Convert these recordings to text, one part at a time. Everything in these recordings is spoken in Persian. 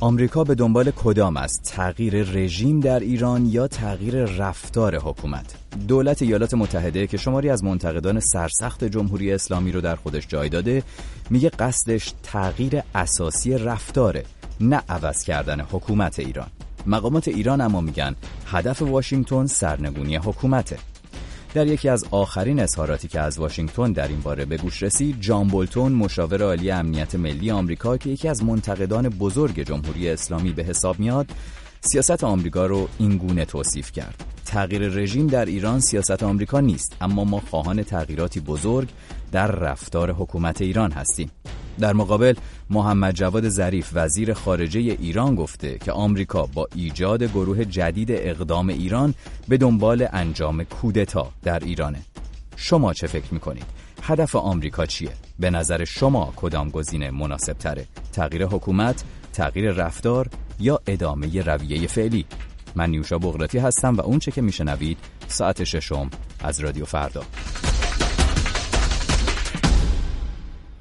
آمریکا به دنبال کدام است؟ تغییر رژیم در ایران یا تغییر رفتار حکومت؟ دولت ایالات متحده که شماری از منتقدان سرسخت جمهوری اسلامی رو در خودش جای داده میگه قصدش تغییر اساسی رفتاره نه عوض کردن حکومت ایران. مقامات ایران اما میگن هدف واشنگتن سرنگونی حکومته. در یکی از آخرین اظهاراتی که از واشنگتن در این باره به گوش رسید جان بولتون مشاور عالی امنیت ملی آمریکا که یکی از منتقدان بزرگ جمهوری اسلامی به حساب میاد سیاست آمریکا رو این گونه توصیف کرد تغییر رژیم در ایران سیاست آمریکا نیست اما ما خواهان تغییراتی بزرگ در رفتار حکومت ایران هستیم در مقابل محمد جواد ظریف وزیر خارجه ایران گفته که آمریکا با ایجاد گروه جدید اقدام ایران به دنبال انجام کودتا در ایرانه شما چه فکر می‌کنید؟ هدف آمریکا چیه؟ به نظر شما کدام گزینه مناسب تره؟ تغییر حکومت، تغییر رفتار یا ادامه رویه فعلی؟ من نیوشا بغراتی هستم و اونچه که میشنوید ساعت ششم از رادیو فردا.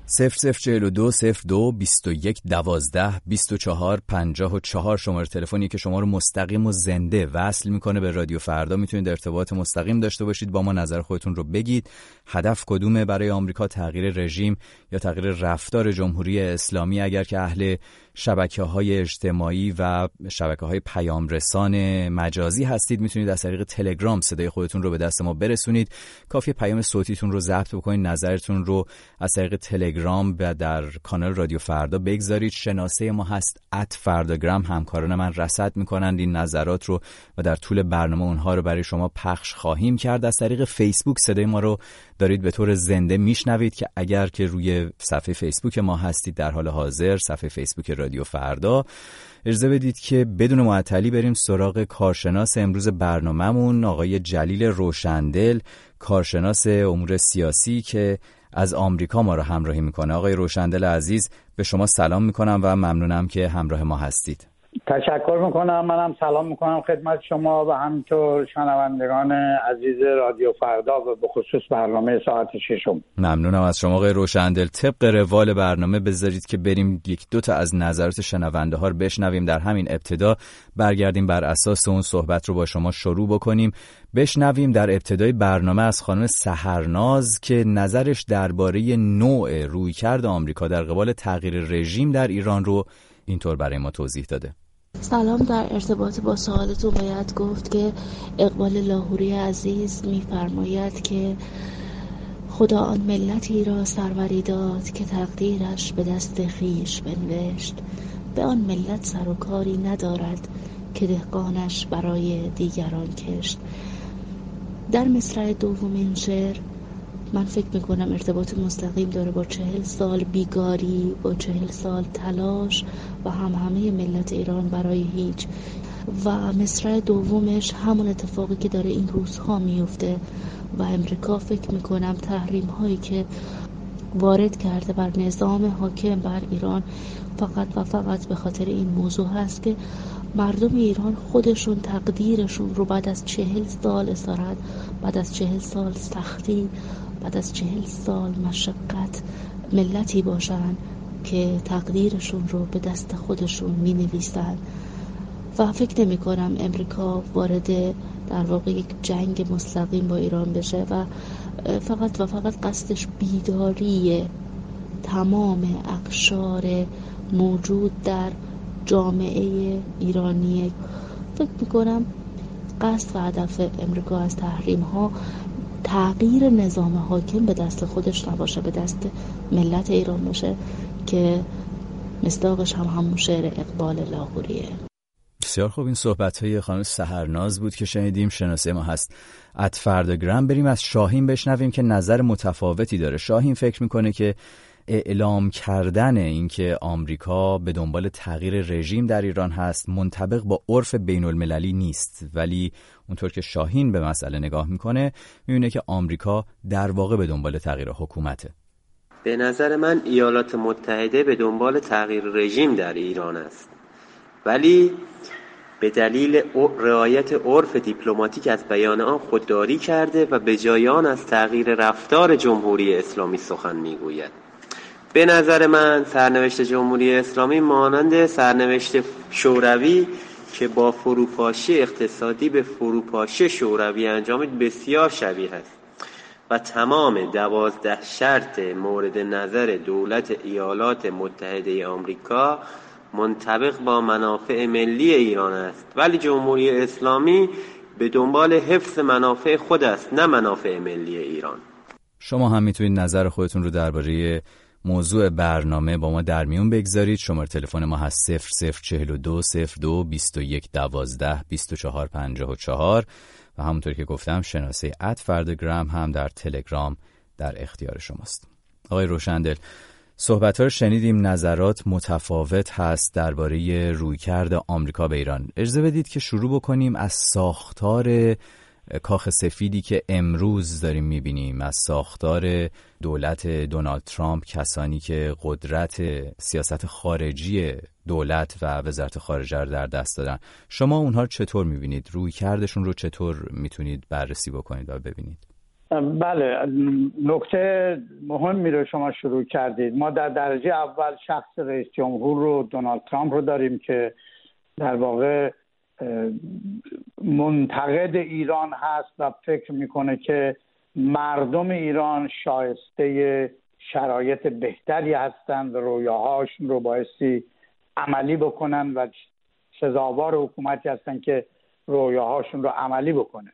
0042 02 21 12 24 54 شماره تلفنی که شما رو مستقیم و زنده وصل می‌کنه به رادیو فردا. می‌تونید ارتباط مستقیم داشته باشید با ما نظر خودتون رو بگید. هدف کدومه برای آمریکا؟ تغییر رژیم یا تغییر رفتار جمهوری اسلامی اگر که اهل شبکه های اجتماعی و شبکه های پیام رسان مجازی هستید می‌تونید از طریق تلگرام صدای خودتون رو به دست ما برسونید. کافی پیام صوتیتون رو ضبط بکنید نظرتون رو از طریق تلگرام و در کانال رادیو فردا بگذارید. شناسه ما هست ات فرداگرام همکاران من رصد می‌کنند این نظرات رو و در طول برنامه اونها رو برای شما پخش خواهیم کرد. از طریق فیسبوک صدای ما رو دارید به طور زنده میشنوید که اگر که روی صفحه فیسبوک ما هستید در حال حاضر صفحه فیسبوک رادیو فردا اجازه بدید که بدون معطلی بریم سراغ کارشناس امروز برنامهمون آقای جلیل روشندل کارشناس امور سیاسی که از آمریکا ما رو همراهی می‌کنه. آقای روشندل عزیز به شما سلام می‌کنم و ممنونم که همراه ما هستید. تشکر می‌کنم. منم سلام می‌کنم خدمت شما و همینطور شنوندگان عزیز رادیو فردا و به خصوص برنامه ساعت ششم. ممنونم از شما آقای روشندل. طبق روال برنامه بذارید که بریم یک دو تا از نظرات شنونده ها رو بشنویم. در همین ابتدا برگردیم بر اساس اون صحبت رو با شما شروع بکنیم. بشنویم در ابتدای برنامه از خانم سهرناز که نظرش درباره نوع رویکرد آمریکا در قبال تغییر رژیم در ایران رو اینطور برای ما توضیح داده. سلام در ارتباط با سوالتون باید گفت که اقبال لاهوری عزیز میفرماید که خدا آن ملتی را سروری داد که تقدیرش به دست خیش بنوشت. به آن ملت سر و کاری ندارد که دهقانش برای دیگران کشت. در مصرع دومین شعر من فکر می‌کنم ارتباط مستقیم داره با چهل سال بیگاری با چهل سال تلاش و هم همه ملت ایران برای هیچ. و مصرع دومش همون اتفاقی که داره این روزها میفته و امریکا فکر می‌کنم تحریم هایی که وارد کرده بر نظام حاکم بر ایران فقط و فقط به خاطر این موضوع هست که مردم ایران خودشون تقدیرشون رو بعد از چهل سال اسارت بعد از چهل سال سختی بعد از چهل سال مشقت ملتی باشن که تقدیرشون رو به دست خودشون می نویسن و فکر نمی کنم امریکا وارد در واقع یک جنگ مستقیم با ایران بشه و فقط و فقط قصدش بیداری تمام اقشار موجود در جامعه ایرانی فکر می‌کنم قصد و هدف امریکا از تحریم ها تغییر نظام حاکم به دست خودش نباشه به دست ملت ایران باشه که مصداقش هم همون شعر اقبال لاهوریه. بسیار خوب. این صحبت های خانم سهرناز بود که شنیدیم شناسه ما هست. ات فرداگرام بریم از شاهین بشنویم که نظر متفاوتی داره. شاهین فکر می‌کنه که اعلام کردن اینکه آمریکا به دنبال تغییر رژیم در ایران هست منطبق با عرف بین المللی نیست ولی اونطور که شاهین به مسئله نگاه می‌کنه می‌بینه که آمریکا در واقع به دنبال تغییر حکومته. به نظر من ایالات متحده به دنبال تغییر رژیم در ایران است. ولی به دلیل رعایت عرف دیپلماتیک از بیان آن خودداری کرده و به جای آن از تغییر رفتار جمهوری اسلامی سخن می‌گوید. به نظر من سرنوشت جمهوری اسلامی مانند سرنوشت شوروی که با فروپاشی اقتصادی به فروپاشی شوروی انجامید بسیار شبیه است. و تمام دوازده شرط مورد نظر دولت ایالات متحده آمریکا منطبق با منافع ملی ایران است. ولی جمهوری اسلامی به دنبال حفظ منافع خود است نه منافع ملی ایران. شما هم می‌تونید نظر خودتون رو درباره موضوع برنامه با ما در میون بگذارید. شماره تلفن ما هست 0042 02 21 12 24 54 و همونطور که گفتم شناسه ات فردگرام هم در تلگرام در اختیار شماست. آقای روشندل صحبت رو شنیدیم. نظرات متفاوت هست درباره رویکرد آمریکا به ایران. اجازه بدید که شروع بکنیم از ساختار کاخ سفیدی که امروز داریم می‌بینیم از ساختار دولت دونالد ترامپ کسانی که قدرت سیاست خارجی دولت و وزارت خارجه رو در دست دادن. شما اونها رو چطور می‌بینید؟ روی کردشون رو چطور می‌تونید بررسی بکنید و ببینید؟ بله نکته مهمی رو شما شروع کردید. ما در درجه اول شخص رئیس جمهور رو دونالد ترامپ رو داریم که در واقع منتقد ایران هست و فکر می‌کنه که مردم ایران شایسته شرایط بهتری هستند و رویاهاشون رو بایستی عملی بکنن و سزاوار حکومتی هستن که رویاهاشون رو عملی بکنه.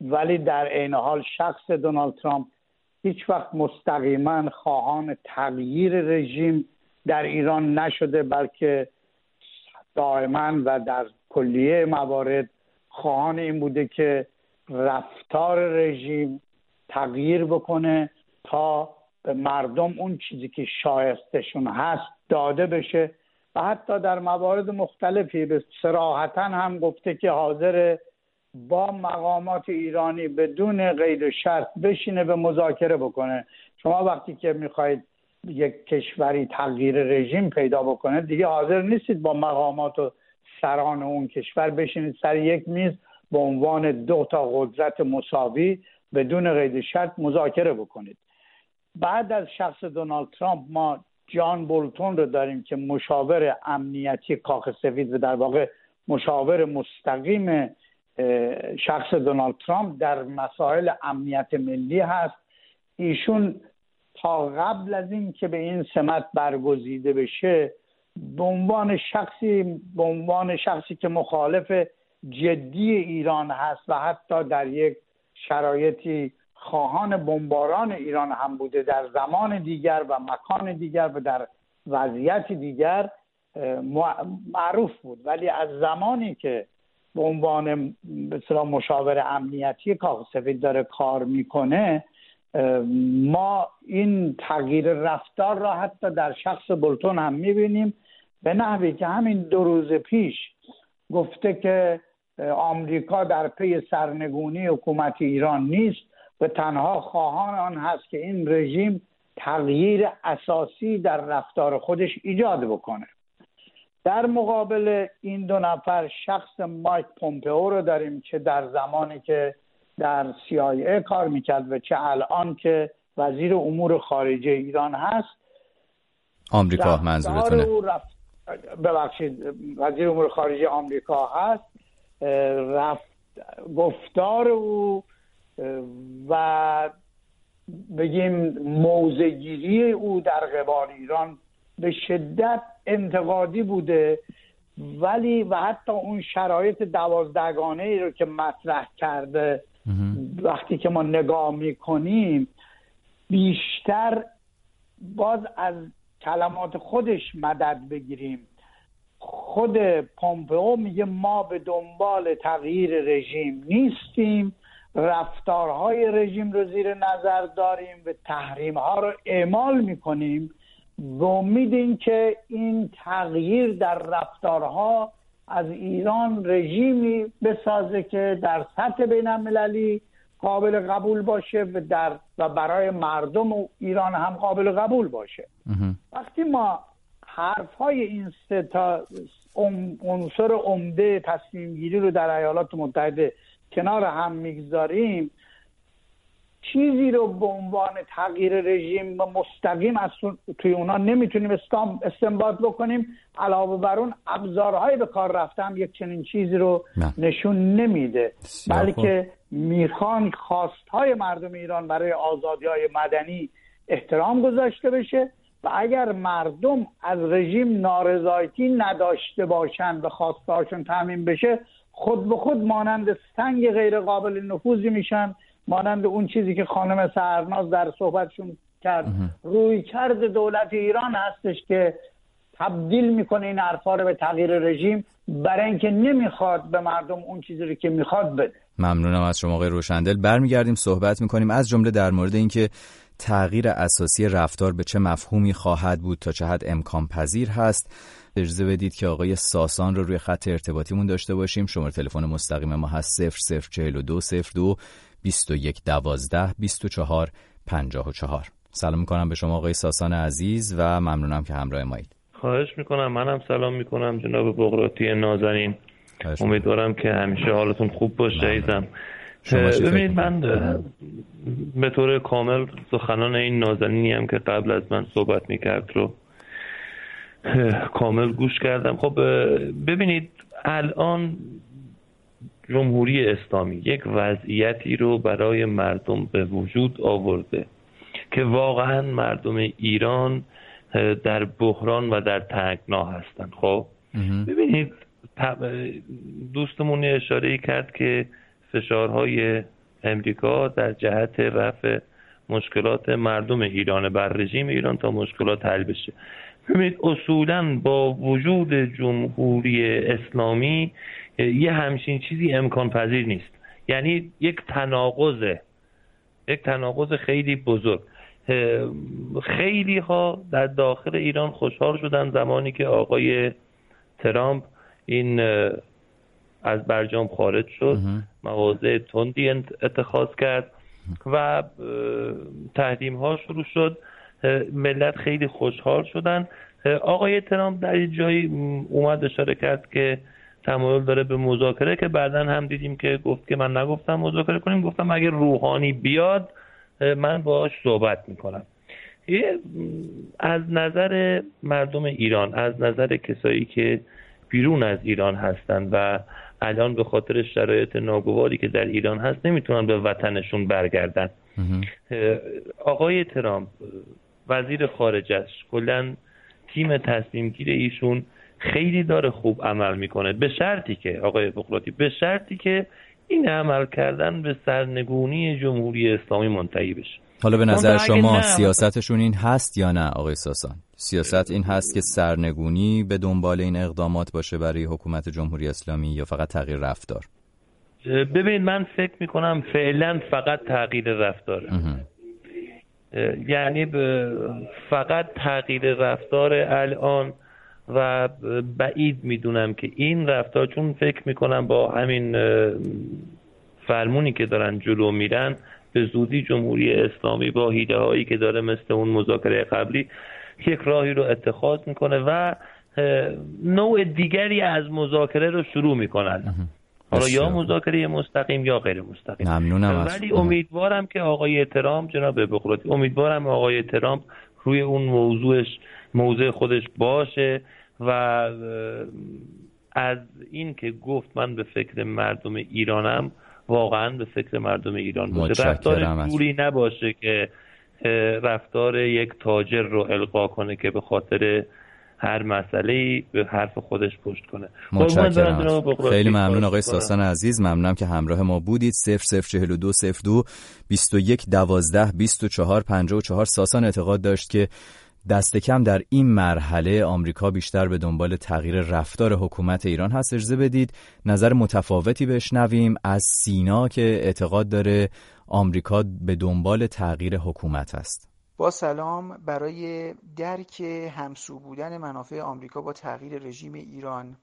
ولی در عین حال شخص دونالد ترامپ هیچ وقت مستقیما خواهان تغییر رژیم در ایران نشده بلکه دائما و در کلیه موارد خواهان این بوده که رفتار رژیم تغییر بکنه تا به مردم اون چیزی که شایستشون هست داده بشه و حتی در موارد مختلفی به سراحتا هم گفته که حاضر با مقامات ایرانی بدون قید و شرط بشینه به مذاکره بکنه. شما وقتی که می‌خواهید یک کشوری تغییر رژیم پیدا بکنه دیگه حاضر نیستید با مقامات و سران اون کشور بشینید سر یک میز به عنوان دو تا قدرت مساوی بدون قید شرط مذاکره بکنید. بعد از شخص دونالد ترامپ ما جان بولتون رو داریم که مشاور امنیتی کاخ سفید و در واقع مشاور مستقیم شخص دونالد ترامپ در مسائل امنیت ملی هست. ایشون تا قبل از این که به این سمت برگزیده بشه به عنوان شخصی به عنوان شخصی که مخالف جدی ایران هست و حتی در یک شرایطی خواهان بمباران ایران هم بوده در زمان دیگر و مکان دیگر و در وضعیت دیگر معروف بود. ولی از زمانی که به عنوان مثلا مشاور امنیتی کاخ سفید داره کار می‌کنه ما این تغییر رفتار را حتی در شخص بولتون هم می‌بینیم. به نحوی که همین دو روز پیش گفته که آمریکا در پی سرنگونی حکومت ایران نیست. و تنها خواهان آن هست که این رژیم تغییر اساسی در رفتار خودش ایجاد بکنه. در مقابل این دو نفر شخص مایک پومپئو رو داریم که در زمانی که در CIA کار می‌کرد و چه الان که وزیر امور خارجه ایران هست. آمریکا منظورتونه. ببخشید وزیر امور خارجه آمریکا هست. رفت گفتار او و بگیم موزگیری او در قبال ایران به شدت انتقادی بوده. ولی و حتی اون شرایط دوازدگانه ای رو که مطرح کرده وقتی که ما نگاه می‌کنیم بیشتر باز از کلمات خودش مدد بگیریم. خود پومپئو میگه ما به دنبال تغییر رژیم نیستیم رفتارهای رژیم رو زیر نظر داریم و تحریم ها رو اعمال می‌کنیم. و امید که این تغییر در رفتارها از ایران رژیمی بسازه که در سطح بین المللی قابل قبول باشه و در و برای مردم و ایران هم قابل قبول باشه. وقتی ما حرف های این سه تا عنصر عمده تصمیم گیری رو در ایالات متحده کنار هم می‌گذاریم چیزی رو به عنوان تغییر رژیم مستقیم از توی اونا نمی‌تونیم استنباط بکنیم. علاوه بر اون ابزارهای به کار رفتن یک چنین چیزی رو نشون نمیده. بلکه می‌خوان خواستهای مردم ایران برای آزادی های مدنی احترام گذاشته بشه و اگر مردم از رژیم نارضایتی نداشته باشند و خواستهاشون تعمین بشه خود به خود مانند سنگ غیر قابل نفوذی میشن مانند اون چیزی که خانم سرناز در صحبتشون کرد. روی کرد دولت ایران هستش که تبدیل می‌کنه این حرفا رو به تغییر رژیم برای اینکه نمی‌خواد به مردم اون چیزی رو که می‌خواد بده. ممنونم از شما آقای روشندل. برمیگردیم صحبت می‌کنیم. از جمله در مورد اینکه تغییر اساسی رفتار به چه مفهومی خواهد بود تا چه حد امکان پذیر هست اجازه بدید که آقای ساسان رو روی خط ارتباطیمون داشته باشیم. شماره تلفن مستقیم ما هست 0042 02 21 12 24 54 سلام می‌کنم به شما آقای ساسان عزیز و ممنونم که همراه مایید خواهش می‌کنم. منم سلام می‌کنم جناب بغراتی نازنین. امیدوارم که همیشه حالتون خوب باشه ایزم ببینید من به طور کامل سخنان این نازنینی هم که قبل از من صحبت می‌کرد رو کامل گوش کردم. خب ببینید الان جمهوری اسلامی یک وضعیتی رو برای مردم به وجود آورده که واقعا مردم ایران در بحران و در تنگنا هستند خب؟ ببینید دوستمون اشاره کرد که فشارهای امریکا در جهت رفع مشکلات مردم ایران بر رژیم ایران تا مشکلات حل بشه. ببینید اصولا با وجود جمهوری اسلامی یه همچین چیزی امکان پذیر نیست. یعنی یک تناقضه یک تناقض خیلی بزرگ. خیلی ها در داخل ایران خوشحال شدن زمانی که آقای ترامپ این از برجام خارج شد مواضع تندی اتخاذ کرد و تحریم ها شروع شد. ملت خیلی خوشحال شدن. آقای ترامپ در این جایی اومد اشاره کرد که تمایل داره به مذاکره که بعدا هم دیدیم که گفت که من نگفتم مذاکره کنیم گفتم اگر روحانی بیاد من باهاش صحبت می‌کنم. از نظر مردم ایران از نظر کسایی که بیرون از ایران هستند و الان به خاطر شرایط ناگواری که در ایران هست نمی‌تونن به وطنشون برگردن. آقای ترامپ وزیر خارجش کلا تیم تصمیم گیر ایشون خیلی داره خوب عمل می‌کنه. به شرطی که آقای بقراتی به شرطی که این عمل کردن به سرنگونی جمهوری اسلامی منتهی بشه. حالا به نظر شما سیاستشون این هست یا نه آقای ساسان؟ سیاست این هست که سرنگونی به دنبال این اقدامات باشه برای حکومت جمهوری اسلامی یا فقط تغییر رفتار؟ ببینید من فکر می‌کنم فعلا فقط تغییر رفتاره یعنی فقط تغییر رفتار الان و بعید می‌دونم که این رفتار چون فکر می‌کنم با همین فرمونی که دارن جلو میرن به زودی جمهوری اسلامی با هیده هایی که داره مثل اون مذاکره قبلی یک راهی رو اتخاذ می‌کنه و نوع دیگری از مذاکره رو شروع می‌کنن. حالا یا مذاکره مستقیم یا غیر مستقیم. ممنونم ولی امیدوارم که آقای ترامپ جناب بقراتی امیدوارم آقای ترامپ روی اون موضوعش موضع خودش باشه و از این که گفت من به فکر مردم ایرانم واقعا به فکر مردم ایران باشه. رفتار جوری نباشه که رفتار یک تاجر رو القا کنه که به خاطر هر مسئله به حرف خودش پشت کنه. متشکرم خیلی ممنون آقای ساسان عزیز. ممنونم که همراه ما بودید. 0042 02 21 12 24 54 ساسان اعتقاد داشت که دست کم در این مرحله آمریکا بیشتر به دنبال تغییر رفتار حکومت ایران هست. اجازه بدید نظر متفاوتی بشنویم از سینا که اعتقاد داره آمریکا به دنبال تغییر حکومت است. با سلام. برای درک همسو بودن منافع آمریکا با تغییر رژیم ایران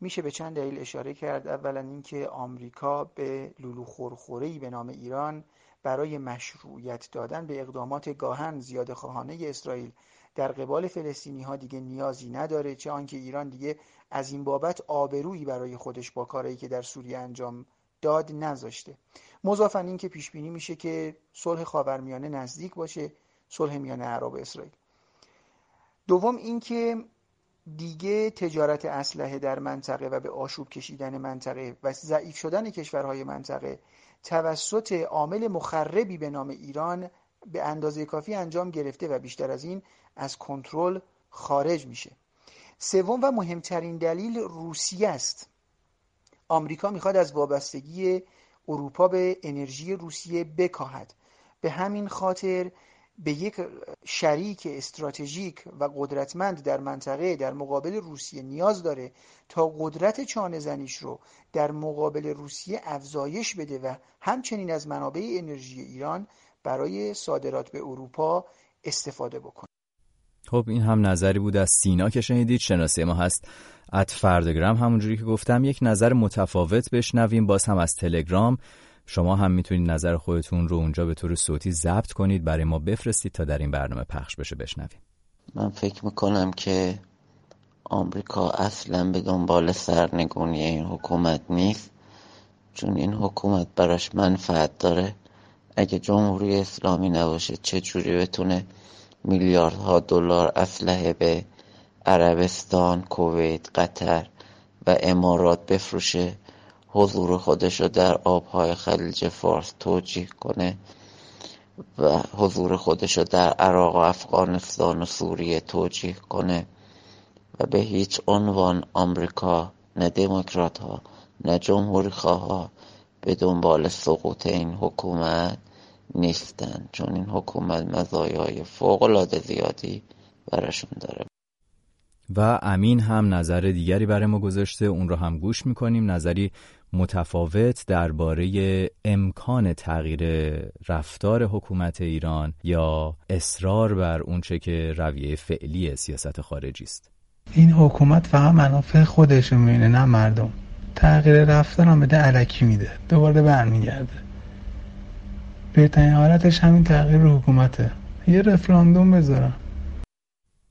میشه به چند دلیل اشاره کرد. اولا اینکه آمریکا به لولو خورخوره‌ای به نام ایران برای مشروعیت دادن به اقدامات گاهن زیاد خواهانه اسرائیل در قبال فلسطینی ها دیگه نیازی نداره چه آنکه ایران دیگه از این بابت آبرویی برای خودش با کارایی که در سوریه انجام داد نذاشته. مضافن این که پیش بینی میشه که صلح خاورمیانه نزدیک باشه صلح میانه عرب و اسرائیل. دوم اینکه دیگه تجارت اسلحه در منطقه و به آشوب کشیدن منطقه و ضعیف شدن کشورهای منطقه توسط عامل مخربی به نام ایران به اندازه کافی انجام گرفته و بیشتر از این از کنترل خارج میشه. سوم و مهمترین دلیل روسیه است. آمریکا می‌خواد از وابستگی اروپا به انرژی روسیه بکاهد. به همین خاطر به یک شریک استراتژیک و قدرتمند در منطقه در مقابل روسیه نیاز داره تا قدرت چانه زنیش رو در مقابل روسیه افزایش بده و همچنین از منابع انرژی ایران برای صادرات به اروپا استفاده بکنه. خب این هم نظری بود از سینا که شنیدید. شناسه ما هست ات فردگرام همونجوری که گفتم یک نظر متفاوت بشنویم. باز هم از تلگرام شما هم می‌تونید نظر خودتون رو اونجا به طور صوتی ضبط کنید برای ما بفرستید تا در این برنامه پخش بشه بشنویم. من فکر می‌کنم که آمریکا اصلا به دنبال سرنگونی این حکومت نیست چون این حکومت براش منفعت داره. اگه جمهوری اسلامی نباشه چه جوری بتونه میلیاردها دلار اسلحه به عربستان، کویت، قطر و امارات بفروشه؟ حضور خودش رو در آبهای خلیج فارس توجیه کنه و حضور خودش رو در عراق و افغانستان و سوریه توجیه کنه و به هیچ عنوان آمریکا نه دموکرات ها نه جمهوری خواه به دنبال سقوط این حکومت نیستن. چون این حکومت مزایای فوق العاده زیادی براشون داره. و امین هم نظر دیگری برای ما گذاشته. اون رو هم گوش می‌کنیم. نظری متفاوت درباره امکان تغییر رفتار حکومت ایران یا اصرار بر اونچه که رویه فعلی سیاست خارجی است. این حکومت فقط منافع خودش می‌بینه نه مردم. تغییر رفتار هم بده علکی میده دوباره برمیگرده. بهترین حالتش همین تغییر حکومته. یه رفراندوم بذارم.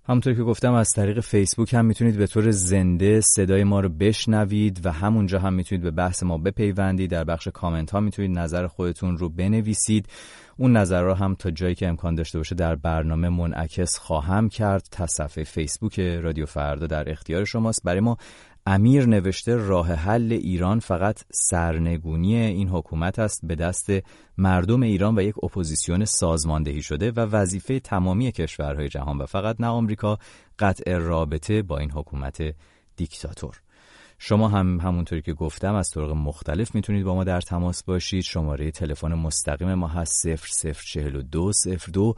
همونطور که گفتم از طریق فیسبوک هم می‌تونید به طور زنده صدای ما رو بشنوید و همونجا هم می‌تونید به بحث ما بپیوندید. در بخش کامنت ها می‌تونید نظر خودتون رو بنویسید. اون نظر رو هم تا جایی که امکان داشته باشه در برنامه منعکس خواهم کرد. تا صفحه فیسبوک رادیو فردا در اختیار شماست. برای ما امیر نوشته راه حل ایران فقط سرنگونی این حکومت است به دست مردم ایران و یک اپوزیسیون سازماندهی شده و وظیفه تمامی کشورهای جهان و فقط نه آمریکا قطع رابطه با این حکومت دیکتاتور. شما هم همونطوری که گفتم از طرق مختلف می‌تونید با ما در تماس باشید. شماره تلفن مستقیم ما هست 0042 02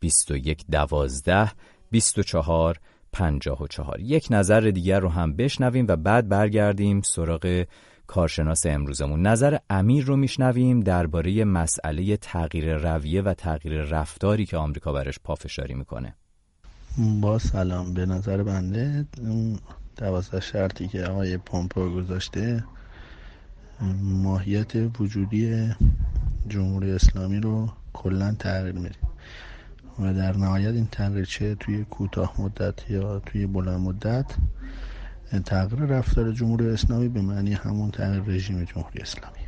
21 12 24 54 یک نظر دیگر رو هم بشنویم و بعد برگردیم سراغ کارشناس امروزمون. نظر امیر رو میشنویم درباره مسئله تغییر رویه و تغییر رفتاری که آمریکا برش پافشاری می‌کنه. با سلام. به نظر بنده اون شرطی که آقای پومپو گذاشته ماهیت وجودی جمهوری اسلامی رو کلا تغییر میده. و در نهایت این تغییر چه توی کوتاه مدت یا توی بلند مدت تغییر رفتار جمهوری اسلامی به معنی همون تغییر رژیم جمهوری اسلامی.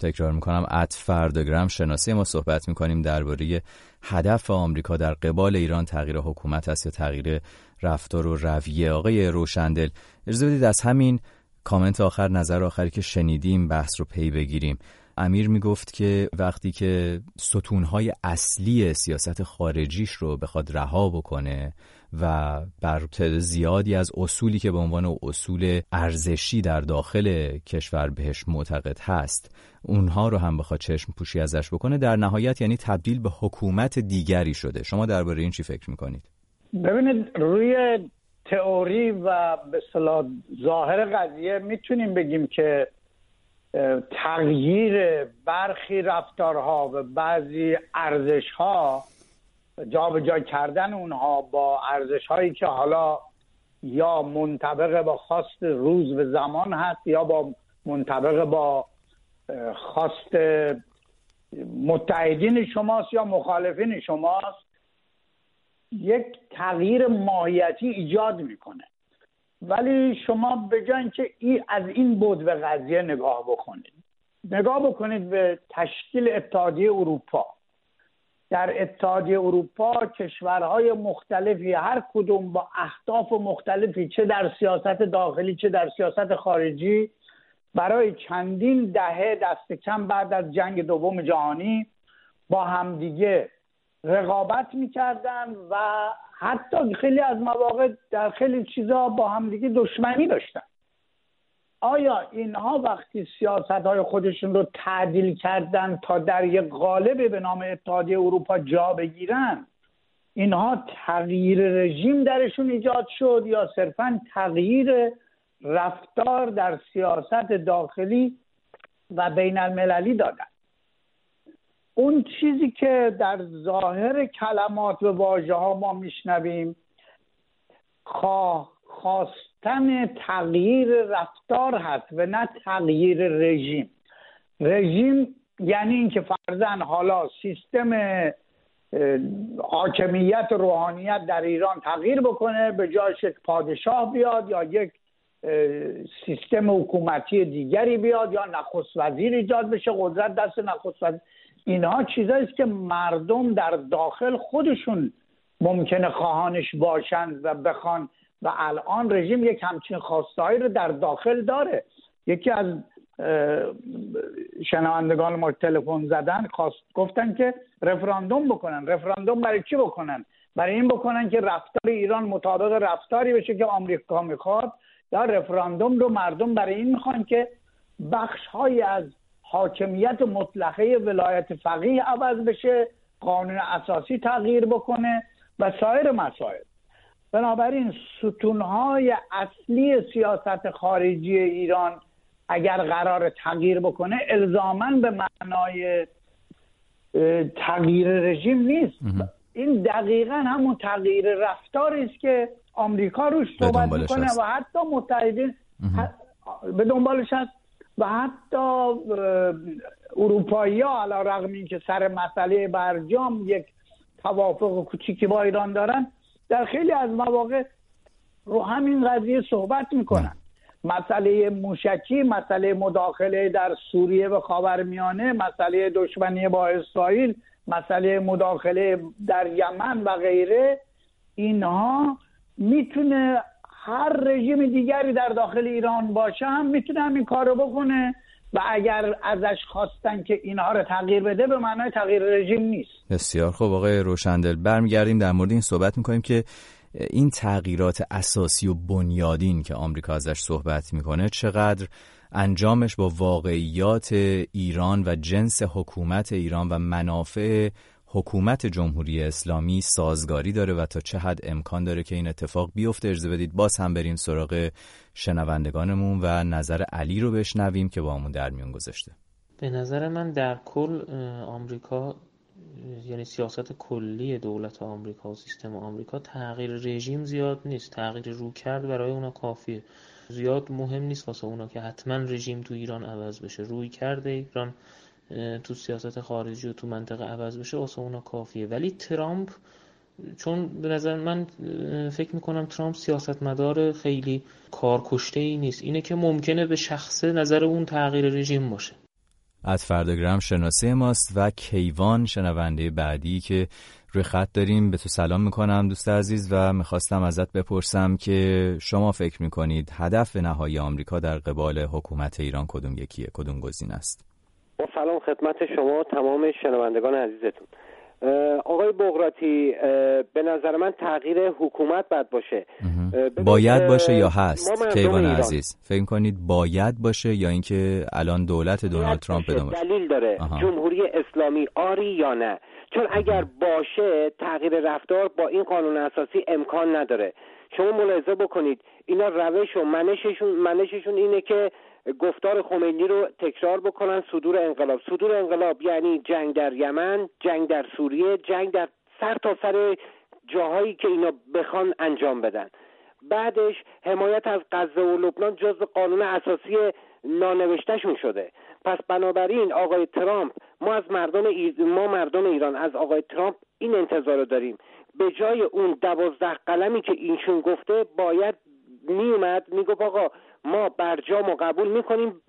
تکرار می‌کنم ات فردگرام شناسی ما صحبت می‌کنیم درباره هدف آمریکا در قبال ایران تغییر حکومت است یا تغییر رفتار و رویه. آقای روشندل اجازه بدید از همین کامنت آخر نظر آخری که شنیدیم بحث رو پی بگیریم. امیر می‌گفت که وقتی که ستونهای اصلی سیاست خارجیش رو بخواد رها بکنه و بر زیادی از اصولی که به عنوان اصول ارزشی در داخل کشور بهش معتقد هست اونها رو هم بخواد چشم پوشی ازش بکنه در نهایت یعنی تبدیل به حکومت دیگری شده. شما درباره این چی فکر می‌کنید؟ ببینید روی تئوری و به ظاهر قضیه می‌تونیم بگیم که تغییر برخی رفتارها و بعضی ارزشها جابجا کردن اونها با ارزش هایی که حالا یا منطبق با خواست روز و زمان هست یا با منطبق با خواست متحدین شماست یا مخالفین شماست یک تغییر ماهیتی ایجاد می‌کنه. ولی شما به که ای از این بود به قضیه نگاه بکنید. نگاه بکنید به تشکیل اتحادیه اروپا. در اتحادیه اروپا کشورهای مختلفی هر کدوم با اهداف مختلفی چه در سیاست داخلی چه در سیاست خارجی برای چندین دهه دست کم بعد از جنگ دوم جهانی با همدیگه رقابت می‌کردن و حتی خیلی از مواقع در خیلی چیزا با همدیگه دشمنی داشتن. آیا اینها وقتی سیاست های خودشون رو تعدیل کردن تا در یک قالب به نام اتحادیه اروپا جا بگیرن اینها تغییر رژیم درشون ایجاد شد یا صرفا تغییر رفتار در سیاست داخلی و بین المللی دادن؟ اون چیزی که در ظاهر کلمات و واژه ها ما میشنویم خواه خواستن تغییر رفتار هست و نه تغییر رژیم. رژیم یعنی اینکه فرزن حالا سیستم حاکمیت روحانیت در ایران تغییر بکنه به جایش یک پادشاه بیاد یا یک سیستم حکومتی دیگری بیاد یا نخست وزیر ایجاد بشه قدرت دست نخست وزیر. اینها چیزایی که مردم در داخل خودشون ممکنه خواهانش باشند و بخوان و الان رژیم یک همچین خواستهایی رو در داخل داره. یکی از شنوندگان ما تلفن زدن خواست گفتن که رفراندوم بکنن. رفراندوم برای چی بکنن؟ برای این بکنن که رفتار ایران مطابق رفتاری بشه که آمریکا می‌خواد. یا رفراندوم رو مردم برای این می‌خوان که بخش های از حاکمیت مطلقه ولایت فقیه عوض بشه قانون اساسی تغییر بکنه و سایر مسائل. بنابراین ستونهای اصلی سیاست خارجی ایران اگر قرار تغییر بکنه الزاما به معنای تغییر رژیم نیست. این دقیقا همون تغییر رفتاری است که آمریکا روش صحبت می‌کنه و حتی متحدین به دنبالش هست. و حتی اروپایی ها علا رقم این که سر مسئله برجام یک توافق کوچیکی با ایران دارن در خیلی از مواقع رو همین قضیه صحبت می‌کنن. مسئله موشکی مسئله مداخله در سوریه و خاورمیانه مسئله دشمنی با اسرائیل مسئله مداخله در یمن و غیره اینها می‌تونه هر رژیم دیگری در داخل ایران باشه هم می‌تونه همین کارو بکنه و اگر ازش خواستن که اینها رو تغییر بده به معنای تغییر رژیم نیست. بسیار خب آقای روشندل برمیگردیم در مورد این صحبت می‌کنیم که این تغییرات اساسی و بنیادین که آمریکا ازش صحبت می‌کنه چقدر انجامش با واقعیات ایران و جنس حکومت ایران و منافع حکومت جمهوری اسلامی سازگاری داره و تا چه حد امکان داره که این اتفاق بیفته؟ اجازه بدید باز هم بریم سراغ شنوندگانمون و نظر علی رو بشنویم که با همون در میون گذاشته. به نظر من در کل آمریکا یعنی سیاست کلی دولت آمریکا و سیستم آمریکا تغییر رژیم زیاد نیست تغییر رو کرد برای اونا کافیه. زیاد مهم نیست واسه اونا که حتما رژیم تو ایران عوض بشه. روی کرده ایران تو سیاست خارجی و تو منطقه عوض بشه واسه اونا کافیه. ولی ترامپ چون به نظر من فکر می‌کنم ترامپ سیاستمدار خیلی کارکشته ای نیست. اینه که ممکنه به شخص نظر اون تغییر رژیم باشه. از فرداگرام شناسه ماست و کیوان شنونده بعدی که روی خط داریم. به تو سلام می‌کنم دوست عزیز و می‌خواستم ازت بپرسم که شما فکر می‌کنید هدف نهایی آمریکا در قبال حکومت ایران کدوم یکیه کدوم گزینه است؟ با سلام خدمت شما تمام شنوندگان عزیزتون. آقای بغراتی به نظر من تغییر حکومت باید باشه. باید باشه یا هست؟ کیوان عزیز فکر کنید باید باشه یا اینکه الان دولت دونالد ترامپ ادامه دلیل داره. جمهوری اسلامی آری یا نه؟ چون اگر باشه تغییر رفتار با این قانون اساسی امکان نداره. شما ملاحظه بکنید اینا روش و منششون منششون اینه که گفتار خمینی رو تکرار بکنن صدور انقلاب. صدور انقلاب یعنی جنگ در یمن جنگ در سوریه جنگ در سر تا سر جاهایی که اینا بخوان انجام بدن. بعدش حمایت از غزه و لبنان جز قانون اساسی نانوشتهشون شده پس بنابراین آقای ترامپ ما از مردم ما مردم ایران از آقای ترامپ این انتظار رو داریم. به جای اون دوازده قلمی که اینشون گفته باید میومد می‌گفت آقا ما برجام و قبول می‌کنیم.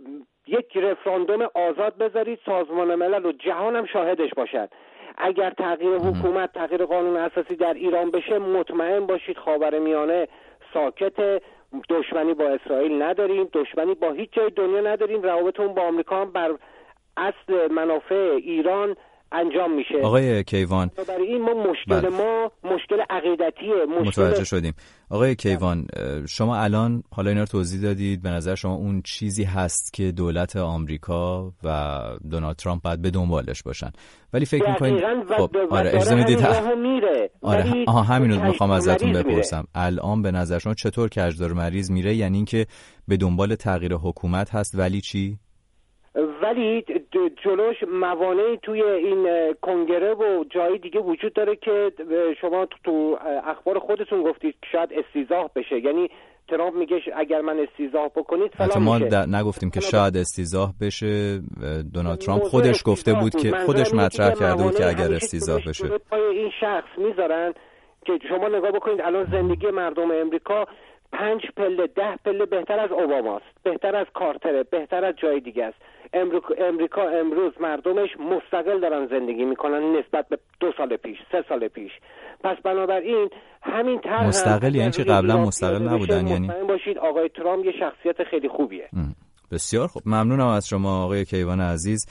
یک رفراندوم آزاد بذارید سازمان ملل و جهان هم شاهدش باشد. اگر تغییر حکومت تغییر قانون اساسی در ایران بشه مطمئن باشید خاور میانه ساکت. دشمنی با اسرائیل نداریم دشمنی با هیچ جای دنیا نداریم. روابطمون با آمریکا هم بر اصل منافع ایران انجام میشه. آقای کیوان. برای این ما مشکل بله. ما مشکل عقیدتیه مشکل... متوجه شدیم. آقای کیوان شما الان حالا اینا رو توضیح دادید. به نظر شما اون چیزی هست که دولت آمریکا و دونالد ترامپ باید به دنبالش باشن. ولی فکر می‌کنید خب آره اجازه می‌دید. میره. آره. آها همین رو می‌خوام ازتون بپرسم. الان به نظر شما چطور کجدار مریض میره؟ یعنی اینکه به دنبال تغییر حکومت هست ولی چی؟ ولی جلوش موانعی توی این کنگره و جایی دیگه وجود داره که شما تو اخبار خودتون گفتید شاید استیزاه بشه. یعنی ترامپ میگه اگر من استیزاه بکنید فلان ما نگفتیم که شاید استیزاه بشه دونالد ترامپ خودش گفته بود که خودش مطرح کرده بود که اگر استیزاه بشه. این شخص می‌ذارن که شما نگاه بکنید الان زندگی مردم امریکا پنج پله ده پله بهتر از اوباماست بهتر از کارتره بهتر از جای دیگه است. امریکا امروز مردمش مستقل دارن زندگی می‌کنن نسبت به دو سال پیش سه سال پیش. پس بنابراین همین طرح مستقل یعنی چه قبلا مستقل نبودن یعنی باشید آقای ترامپ یه شخصیت خیلی خوبیه. بسیار خوب. ممنونم از شما آقای کیوان عزیز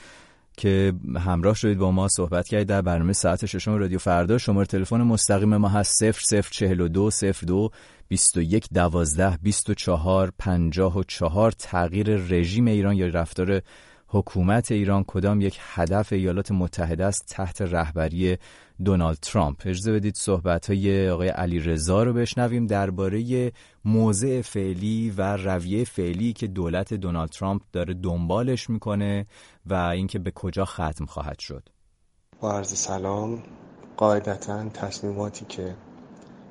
که همراه شدید با ما صحبت کردید در برنامه ساعت ششم رادیو فردا. شماره تلفن مستقیم ما هست 0042 02 21 12 24 54 تغییر رژیم ایران یا رفتار حکومت ایران کدام یک هدف ایالات متحده است تحت رهبری دونالد ترامپ؟ اجازه بدید صحبت های آقای علی رضا رو بشنویم درباره موضع فعلی و رویه فعلی که دولت دونالد ترامپ داره دنبالش می‌کنه و اینکه به کجا ختم خواهد شد. با عرض سلام قاعدتا تصمیماتی که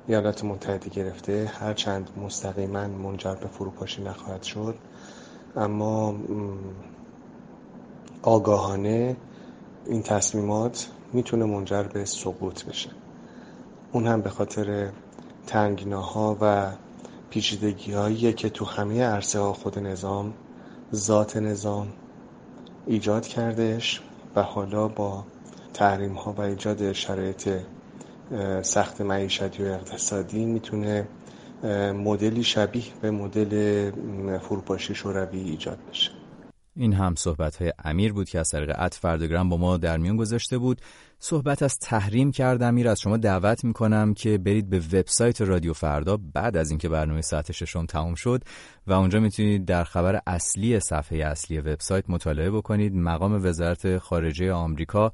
ایالات متحده گرفته هرچند مستقیما منجر به فروپاشی نخواهد شد اما آگاهانه این تصمیمات می‌تونه منجر به سقوط بشه. اون هم به خاطر تنگناها و پیچیدگی که تو همه عرصه ها خود نظام ذات نظام ایجاد کردش و حالا با تحریم ها و ایجاد شرایط سخت معیشتی و اقتصادی می‌تونه مدلی شبیه به مدل فروپاشی شوروی ایجاد بشه. این هم صحبت های امیر بود که از طریق ات فردگرام با ما در میون گذاشته بود. صحبت از تحریم کرد. امیر از شما دعوت می‌کنم که برید به وبسایت رادیو فردا بعد از اینکه برنامه ساعت ششم تموم شد و اونجا می‌تونید در خبر اصلی صفحه اصلی وبسایت مطالعه بکنید. مقام وزارت خارجه آمریکا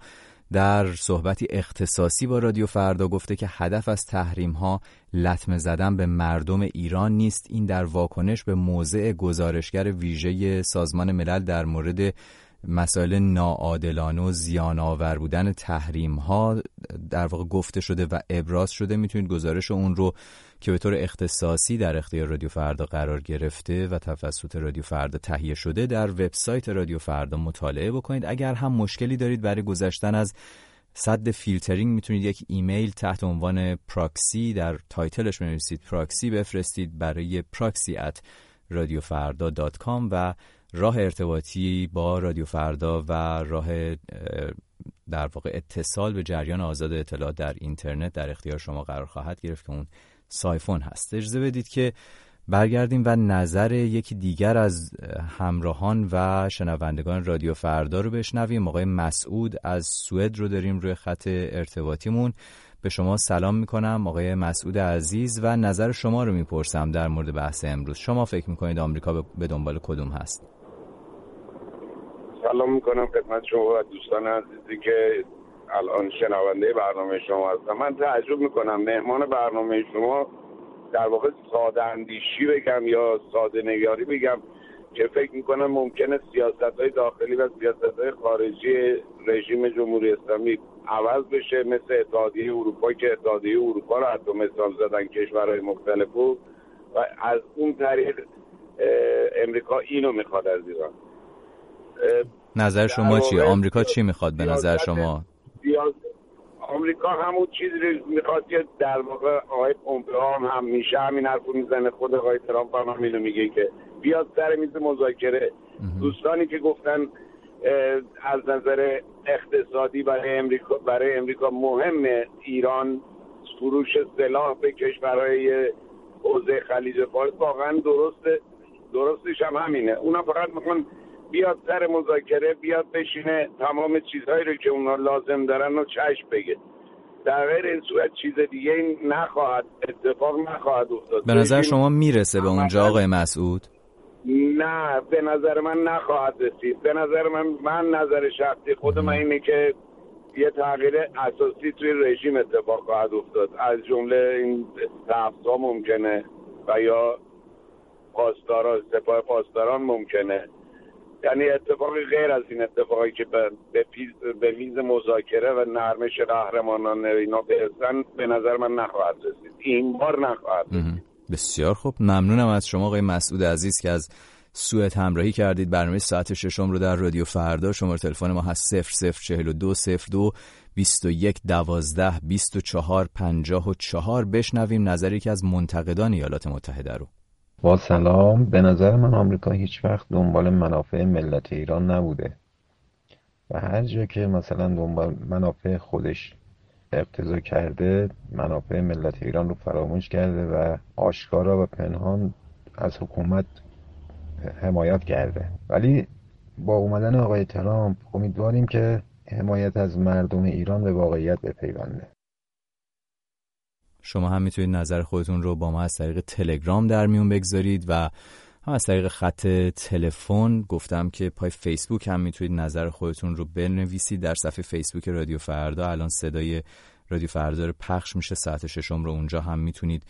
در صحبتی اختصاصی با رادیو فردا گفته که هدف از تحریم ها لطمه زدن به مردم ایران نیست. این در واکنش به موضع گزارشگر ویژه سازمان ملل در مورد مسائل ناعادلانه و زیان آور بودن تحریم ها در واقع گفته شده و ابراز شده. می‌تونید گزارش اون رو که به طور اختصاصی در اختیار رادیو فردا قرار گرفته و توسط رادیو فردا تهیه شده در وبسایت رادیو فردا مطالعه بکنید. اگر هم مشکلی دارید برای گذشتن از ضد فیلترینگ می‌تونید یک ایمیل تحت عنوان پراکسی در title ش بنویسید. پراکسی بفرستید برای پراکسی at و راه ارتباطی با رادیو فردا و راه در واقع اتصال به جریان آزاد اطلاعات در اینترنت در اختیار شما قرار خواهد گرفت که اون سایفون هست. اجازه بدید که برگردیم و نظر یکی دیگر از همراهان و شنوندگان رادیو فردا رو بشنویم. آقای مسعود از سوئد رو داریم روی خط ارتباطیمون. به شما سلام می‌کنم آقای مسعود عزیز و نظر شما رو می‌پرسم در مورد بحث امروز. شما فکر می‌کنید آمریکا به دنبال کدوم هست؟ سلام می‌کنم خدمت شما و دوستان عزیزی که الان شنونده برنامه شما هستم من تعجب می‌کنم مهمان برنامه شما در واقع ساده اندیشی بگم یا ساده نگاری بگم که فکر می‌کنم ممکنه سیاست های داخلی و سیاست های خارجی رژیم جمهوری اسلامی عوض بشه مثل اتحادیه اروپا که اتحادیه اروپا رو حتی مثال زدن کشورهای مختلف و از اون طریق امریکا اینو می‌خواد از ایران نظر شما چیه؟ آمریکا چی می‌خواد به نظر شما؟ آمریکا همون چیزی رو می‌خواد که در واقع آقای پومپئو هم همیشه همین حرف می‌زنه. خود آقای ترامپ هم همینو میگه که بیاد سر میز مذاکره. دوستانی که گفتن از نظر اقتصادی برای امریکا برای امریکا مهمه. ایران فروش سلاح به کشورهای حوزه خلیج فارس واقعا درست درستش هم همینه. اونا فقط می‌خوان بیاد سر مذاکره بیاد بشینه تمام چیزهایی رو که اونا لازم دارن و چشم بگه. در غیر این صورت چیز دیگه نخواهد اتفاق نخواهد افتاد. به نظر شما می‌رسه به اونجا آقای مسعود؟ نه به نظر من نخواهد رسید. به نظر من من نظر شخصی خود من اینه که یه تغییر اساسی توی رژیم اتفاق خواهد افتاد. از جمله این ها ممکنه و یا پاسداران سپاه پاسداران ممکنه. یعنی اتفاقی غیر از این اتفاقی که به, به میز مذاکره و نرمش قهرمانان اینا برسن به نظر من نخواهد رسید. این بار نخواهد رسید. بسیار خوب. ممنونم از شما آقای مسعود عزیز که از سوئد همراهی کردید. برنامه ساعت ششم رو در رادیو فردا. شماره تلفن ما هست 0042 02 21 12 24 54 بشنویم نظری که از منتقدان ایالات متحده رو. با سلام. به نظر من آمریکا هیچ وقت دنبال منافع ملت ایران نبوده. و هر جا که مثلا دنبال منافع خودش اقتضا کرده منافع ملت ایران رو فراموش کرده و آشکارا و پنهان از حکومت حمایت کرده. ولی با اومدن آقای ترامپ امیدواریم که حمایت از مردم ایران به واقعیت بپیونده. شما هم می‌تونید نظر خودتون رو با ما از طریق تلگرام در میون بگذارید و هم از طریق خط تلفن. گفتم که پای فیسبوک هم می‌تونید نظر خودتون رو بنویسید. در صفحه فیسبوک رادیو فردا الان صدای رادیو فردا رو پخش میشه. ساعت ششم رو اونجا هم می‌تونید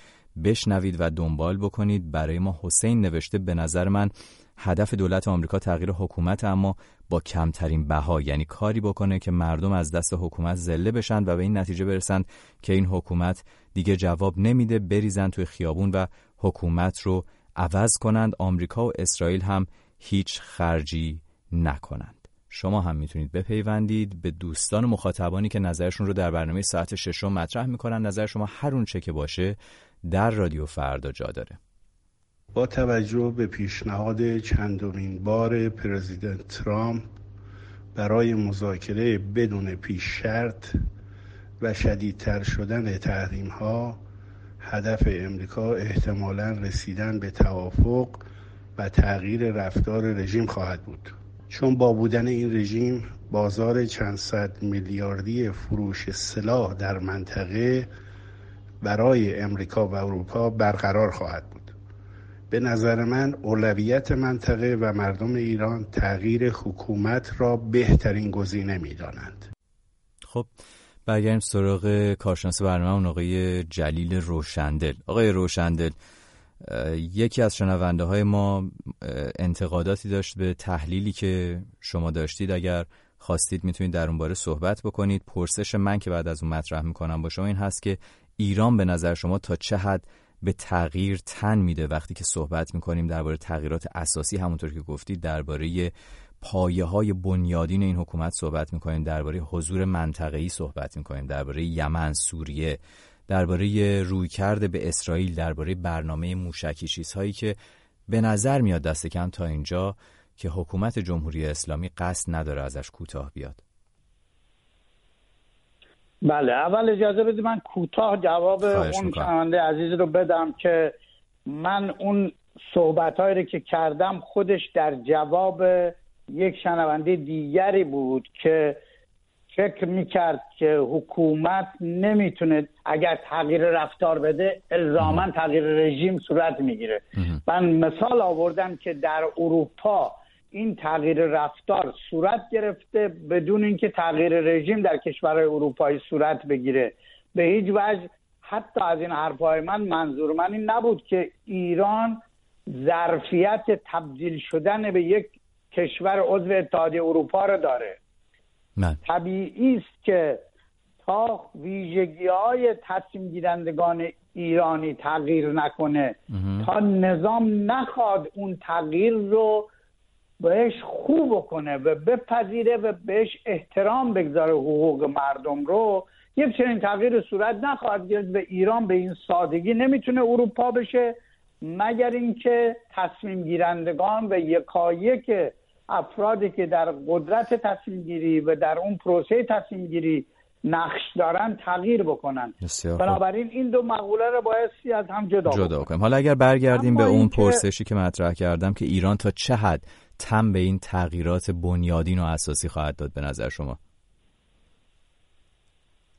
بشنوید و دنبال بکنید. برای ما حسین نوشته به نظر من هدف دولت آمریکا تغییر حکومت اما با کمترین بها یعنی کاری بکنه که مردم از دست حکومت زله بشن و به این نتیجه برسند که این حکومت دیگه جواب نمیده بریزن توی خیابون و حکومت رو عوض کنند. آمریکا و اسرائیل هم هیچ خرجی نکنند. شما هم می‌تونید بپیوندید به دوستان و مخاطبانی که نظرشون رو در برنامه ساعت ششم مطرح می‌کنن. نظر شما هر اون چه که باشه در رادیو فردا جا داره. با توجه به پیشنهاد چندمین بار پرزیدنت ترامپ برای مذاکره بدون پیش شرط و شدیدتر شدن تحریم ها هدف امریکا احتمالا رسیدن به توافق و تغییر رفتار رژیم خواهد بود. چون با بودن این رژیم بازار چند صد میلیاردی فروش سلاح در منطقه برای امریکا و اروپا برقرار خواهد بود. به نظر من اولویت منطقه و مردم ایران تغییر حکومت را بهترین گزینه می‌دانند. خب برگردیم سراغ کارشناس برنامه آقای جلیل روشندل. آقای روشندل یکی از شنونده های ما انتقاداتی داشت به تحلیلی که شما داشتید. اگر خواستید می‌تونید در اون باره صحبت بکنید. پرسش من که بعد از اون مطرح می‌کنم با شما این هست که ایران به نظر شما تا چه حد به تغییر تن میده وقتی که صحبت می‌کنیم درباره تغییرات اساسی. همونطور که گفتید درباره پایه های بنیادین این حکومت صحبت می‌کنیم درباره حضور منطقه‌ای صحبت می‌کنیم درباره یمن سوریه درباره رویکرد به اسرائیل درباره برنامه موشکی چیزهایی که به نظر میاد دست کم تا اینجا که حکومت جمهوری اسلامی قصد نداره ازش کوتاه بیاد. بله اول اجازه بدید من کوتاه جواب اون شنونده عزیز رو بدم که من اون صحبت رو که کردم خودش در جواب یک شنونده دیگری بود که فکر می‌کرد که حکومت نمی‌تونه اگر تغییر رفتار بده الزاما تغییر رژیم صورت می‌گیره. من مثال آوردم که در اروپا این تغییر رفتار صورت گرفته بدون اینکه تغییر رژیم در کشورهای اروپایی صورت بگیره. به هیچ وجه حتی از این حرفهای من منظور من این نبود که ایران ظرفیت تبدیل شدن به یک کشور عضو اتحادیه اروپا رو داره. طبیعی است که تا ویژگی های تصمیم گیرندگان ایرانی تغییر نکنه تا نظام نخواد اون تغییر رو بهش خوب کنه و بپذیره و بهش احترام بگذاره حقوق مردم رو یک چنین تغییر صورت نخواهد گرفت به ایران به این سادگی نمی‌تونه اروپا بشه مگر اینکه تصمیم گیرندگان و یکایک افرادی که در قدرت تصمیم گیری و در اون پروسه تصمیم گیری نقش دارن تغییر بکنن. بنابراین این دو مقوله رو بایستی از هم جدا, جدا کنیم حالا اگر برگردیم به اون پرسشی که مطرح کردم که ایران تا چه حد تم به این تغییرات بنیادین و اساسی خواهد داد به نظر شما؟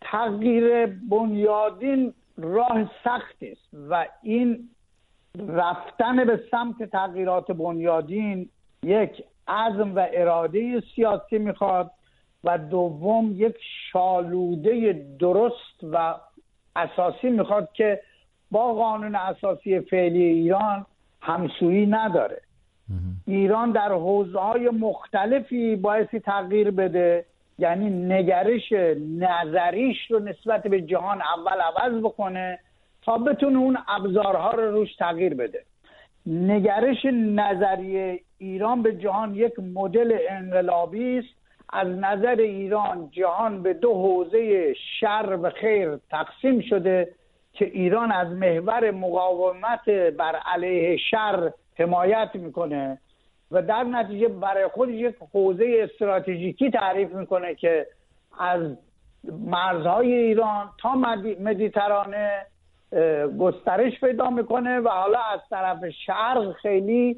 تغییر بنیادین راه سختی است و این رفتن به سمت تغییرات بنیادین یک عزم و اراده سیاسی می‌خواد و دوم یک شالوده درست و اساسی می‌خواد که با قانون اساسی فعلی ایران همسویی نداره. ایران در حوزه های مختلفی باعثی تغییر بده یعنی نگرش نظریش رو نسبت به جهان اول عوض بکنه تا بتونه اون ابزارها رو روش تغییر بده. نگرش نظری ایران به جهان یک مدل انقلابی است. از نظر ایران جهان به دو حوزه شر و خیر تقسیم شده که ایران از محور مقاومت بر علیه شر حمایت می‌کنه و در نتیجه برای خودش یک حوزه استراتژیکی تعریف می‌کنه که از مرزهای ایران تا مدیترانه گسترش پیدا می‌کنه و حالا از طرف شرق خیلی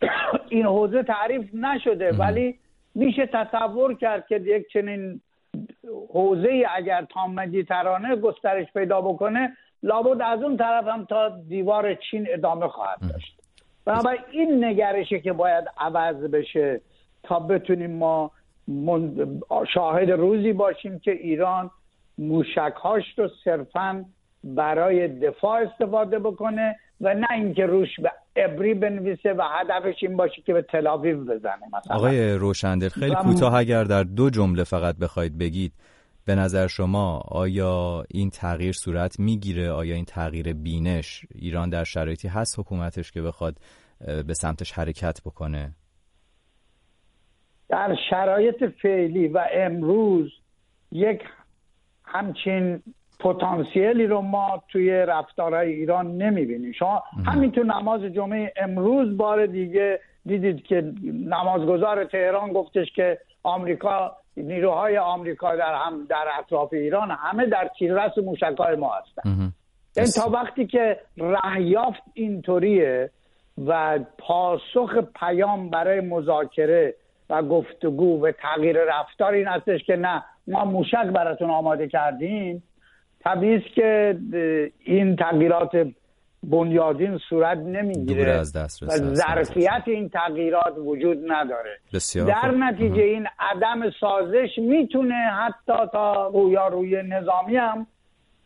این حوزه تعریف نشده. ولی میشه تصور کرد که یک چنین حوزه اگر تا مدیترانه گسترش پیدا بکنه لابد از اون طرف هم تا دیوار چین ادامه خواهد داشت. بنابراین این نگرشه که باید عوض بشه تا بتونیم ما شاهد روزی باشیم که ایران موشکهاش رو صرفا برای دفاع استفاده بکنه و نه اینکه روش به ابری بنویسه و هدفش این باشه که به تلاویو بزنه مثلا. آقای روشندل خیلی کوتاه اگر در دو جمله فقط بخواید بگید. به نظر شما آیا این تغییر صورت می‌گیره؟ آیا این تغییر بینش ایران در شرایطی هست حکومتش که بخواد به سمتش حرکت بکنه؟ در شرایط فعلی و امروز یک همچین پتانسیلی رو ما توی رفتارهای ایران نمی‌بینیم. شما همین تو نماز جمعه امروز بار دیگه دیدید که نمازگزار تهران گفتش که آمریکا نیروهای آمریکا در هم در اطراف ایران همه در تیررس موشکهای ما هستن. این یعنی تا وقتی که رهیافت اینطوریه و پاسخ پیام برای مذاکره و گفتگو و تغییر رفتار این هستش که نه ما موشک براتون آماده کردیم طبیعی است که این تغییرات بنیادین صورت نمی‌گیره از دست و ظرفیت این تغییرات وجود نداره. بسیار در نتیجه این عدم سازش می‌تونه حتی تا روی نظامی هم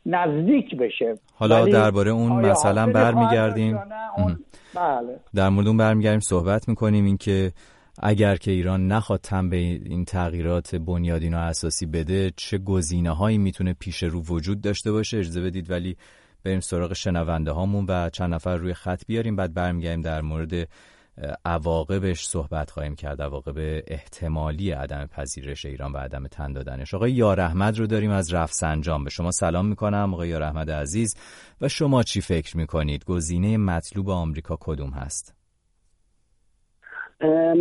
نزدیک بشه. حالا درباره اون مثلا برمیگردیم. بله. در مورد اون برمیگردیم صحبت می‌کنیم اینکه اگر که ایران نخواد تن به این تغییرات بنیادین و اساسی بده چه گزینه هایی می‌تونه پیش رو وجود داشته باشه؟ اجازه بدید ولی بریم سراغ شنونده هامون و چند نفر روی خط بیاریم بعد برمیگردیم در مورد عواقبش صحبت خواهیم کرد. عواقب احتمالی عدم پذیرش ایران و عدم تن دادنش. آقای یار احمد رو داریم از رفسنجان به شما سلام می‌کنم آقای یار احمد عزیز. و شما چی فکر می‌کنید؟ گزینه مطلوب آمریکا کدوم هست؟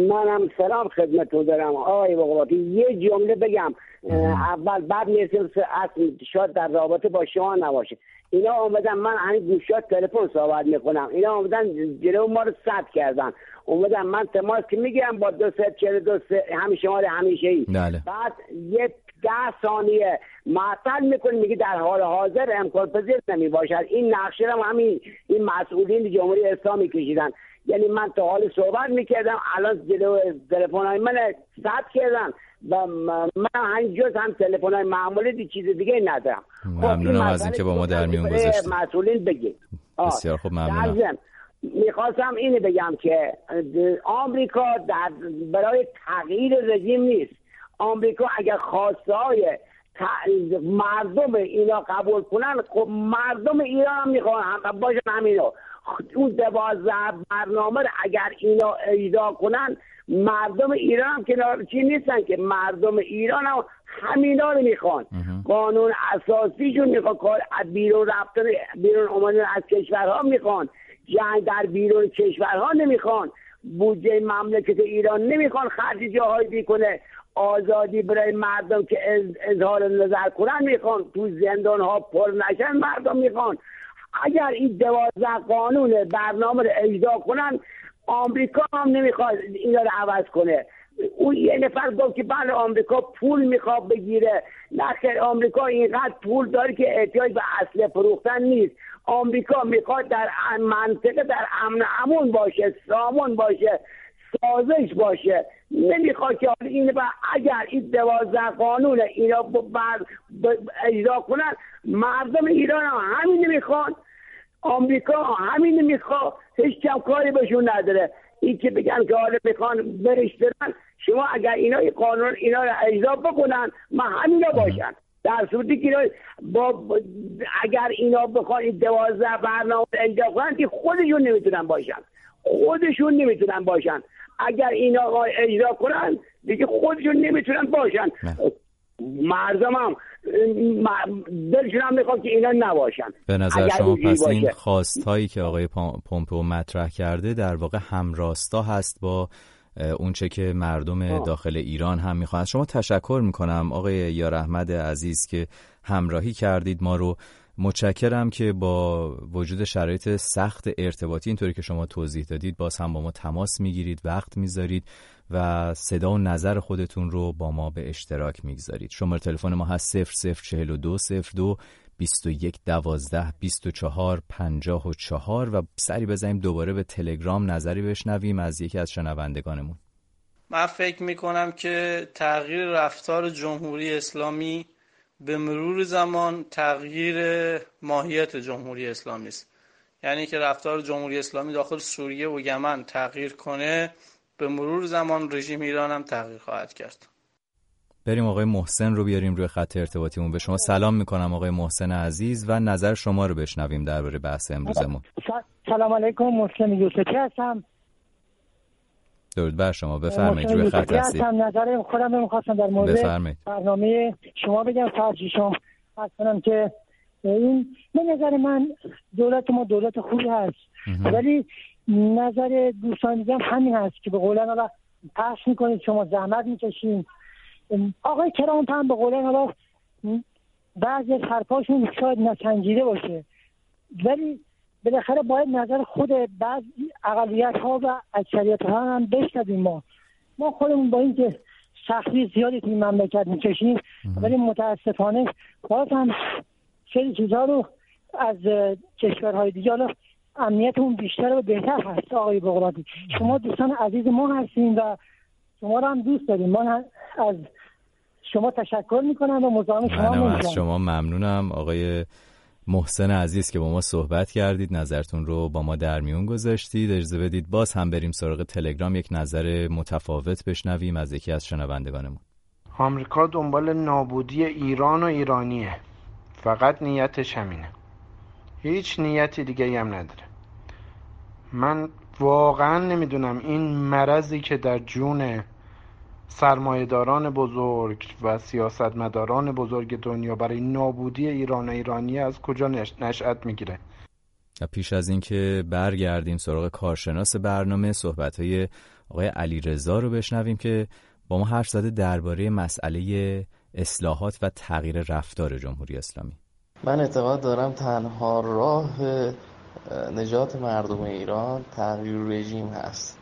منم سلام خدمتتون دارم. آقای بقواتی یه جمله بگم. اول بعد می‌رسیم شاید در رابطه با شما نباشه. اینا آمدن من همین گوشات تلفن صحبت می‌کنم. اینا آمدن جلو ما رو ثبت کردن. اومدن من تماس که می‌گیرم با دو سه چهل دو سه همین شمال همیشه ای بله. بعد یه ده ثانیه معطل می‌کنی میگه در حال حاضر امکان پذیر نمی باشد. این نقشه رو همین این مسئولین جمهوری اسلامی کشیدن. یعنی من تا حال صحبت می‌کردم الان جلو تلفن های من ثبت کردن و من جز هم تلفن های معمولی دی چیز دیگه ندارم. ممنونم از اینکه با ما در میون گذاشتید مسئولین بگید. بسیار خوب ممنونم. می‌خواستم اینو بگم که آمریکا در برای تغییر رژیم نیست. آمریکا اگر خواسته های مردم اینا قبول کنن خب مردم ایران هم می‌خوان هم باشن همینو اون دوازده برنامه اگر اینا اجرا کنن مردم ایران هم کنار چی نیستن که مردم ایران هم همینا رو می‌خوان. قانون اساسیشون می‌خوان کار بیرون رفتن بیرون اومدن از کشورها می‌خوان. جنگ در بیرون کشورها نمی‌خوان. بودجه مملکت ایران نمی‌خوان خرج جاهایی بیکنه آزادی برای مردم که اظهار نظر کنن می‌خوان. تو زندان ها پر نشن مردم می‌خوان. اگر این دوازده قانون برنامه رو اجرا کنن آمریکا هم نمی‌خواد اینا رو عوض کنه. اون یه نفر گفت که بله آمریکا پول می‌خواد بگیره. نه آمریکا اینقدر پول داره که احتیاج به اصل فروختن نیست. آمریکا می‌خواد در منطقه در امن امون باشه سامون باشه سازش باشه. نمی‌خواد که این و اگر این دوازده قانون اینا بر اجرا کنن مردم ایران هم همین نمی‌خوان. آمریکا همین می‌خواد هیچ کم کاری بهشون نداره. این که بگن که حالا می‌خوان برش برن شما اگر اینا این قانون اینا رو اجرا بکنن ما همینا باشن در صورتی که با اگر اینا بخوان این دوازده برنامه اجرا کنن که خودشون نمی‌تونن باشن. خودشون نمی‌تونن باشن. اگر اینا اجرا کنن دیگه خودشون نمی‌تونن باشن. مردم هم دلشون هم می‌خواد که اینا نباشن. به نظر شما پس این خواست هایی که آقای پومپو مطرح کرده در واقع همراستا هست با اونچه که مردم داخل ایران هم می‌خوان. شما تشکر می‌کنم آقای یار احمد عزیز که همراهی کردید ما رو. متشکرم که با وجود شرایط سخت ارتباطی اینطوری که شما توضیح دادید باز هم با ما تماس می‌گیرید وقت می‌ذارید. و صدا و نظر خودتون رو با ما به اشتراک می‌گذارید. شماره تلفن ما هست 0042 02 21 12 24 54 و سری بزنیم دوباره به تلگرام نظری بشنویم از یکی از شنوندگانمون. من فکر می‌کنم که تغییر رفتار جمهوری اسلامی به مرور زمان تغییر ماهیت جمهوری اسلامی است. یعنی که رفتار جمهوری اسلامی داخل سوریه و یمن تغییر کنه به مرور زمان رژیم ایران هم تغییر خواهد کرد. بریم آقای محسن رو بیاریم روی خط ارتباطیمون. به شما سلام می‌کنم آقای محسن عزیز و نظر شما رو بشنویم درباره بحث امروزمون. سلام علیکم محسن یوسفی هستم. درود بر شما. بفرمایید روی خط هستید. نظر خودم می‌خواستم در مورد برنامه شما بگم. فرجی شما کنم که این به نظر من دولت ما دولت خوبی هست. ولی نظر دوستان دیگه همین هست که به قولن حالا پخش می‌کنید شما زحمت می‌کشین. آقای کرامت هم به قولن حالا بعضی از حرفاشون شاید نسنجیده باشه. ولی بالاخره باید نظر خود بعض اقلیت ها و اکثریت ها هم بشنویم ما. ما خودمون با اینکه سختی زیادی توی مملکت می‌کشیم ولی متاسفانه باز هم خیلی چیزها رو از کشورهای دیگه حالا امنیتمون بیشتر و بهتر هست آقای بغرادی شما دوستان عزیز ما هستیم و شما رو هم دوست داریم. ما از شما تشکر می‌کنم و مزاحم شما از شما ممنونم. آقای محسن عزیز که با ما صحبت کردید نظرتون رو با ما در میون گذاشتید. اجازه بدید باز هم بریم سراغ تلگرام. یک نظر متفاوت بشنویم از یکی از شنوندگانمون. آمریکا دنبال نابودی ایران و ایرانیه. فقط نیتش همینه. هیچ نیتی دیگه هم نداره. من واقعا نمی‌دونم این مرضی که در جون سرمایهداران بزرگ و سیاستمداران بزرگ دنیا برای نابودی ایران و ایرانی از کجا نشأت می‌گیره؟ پیش از اینکه برگردیم سراغ کارشناس برنامه صحبت های آقای علی رضا رو بشنویم که با ما حرف زده درباره مسئله اصلاحات و تغییر رفتار جمهوری اسلامی. من اعتقاد دارم تنها راه نجات مردم ایران تغییر رژیم هست.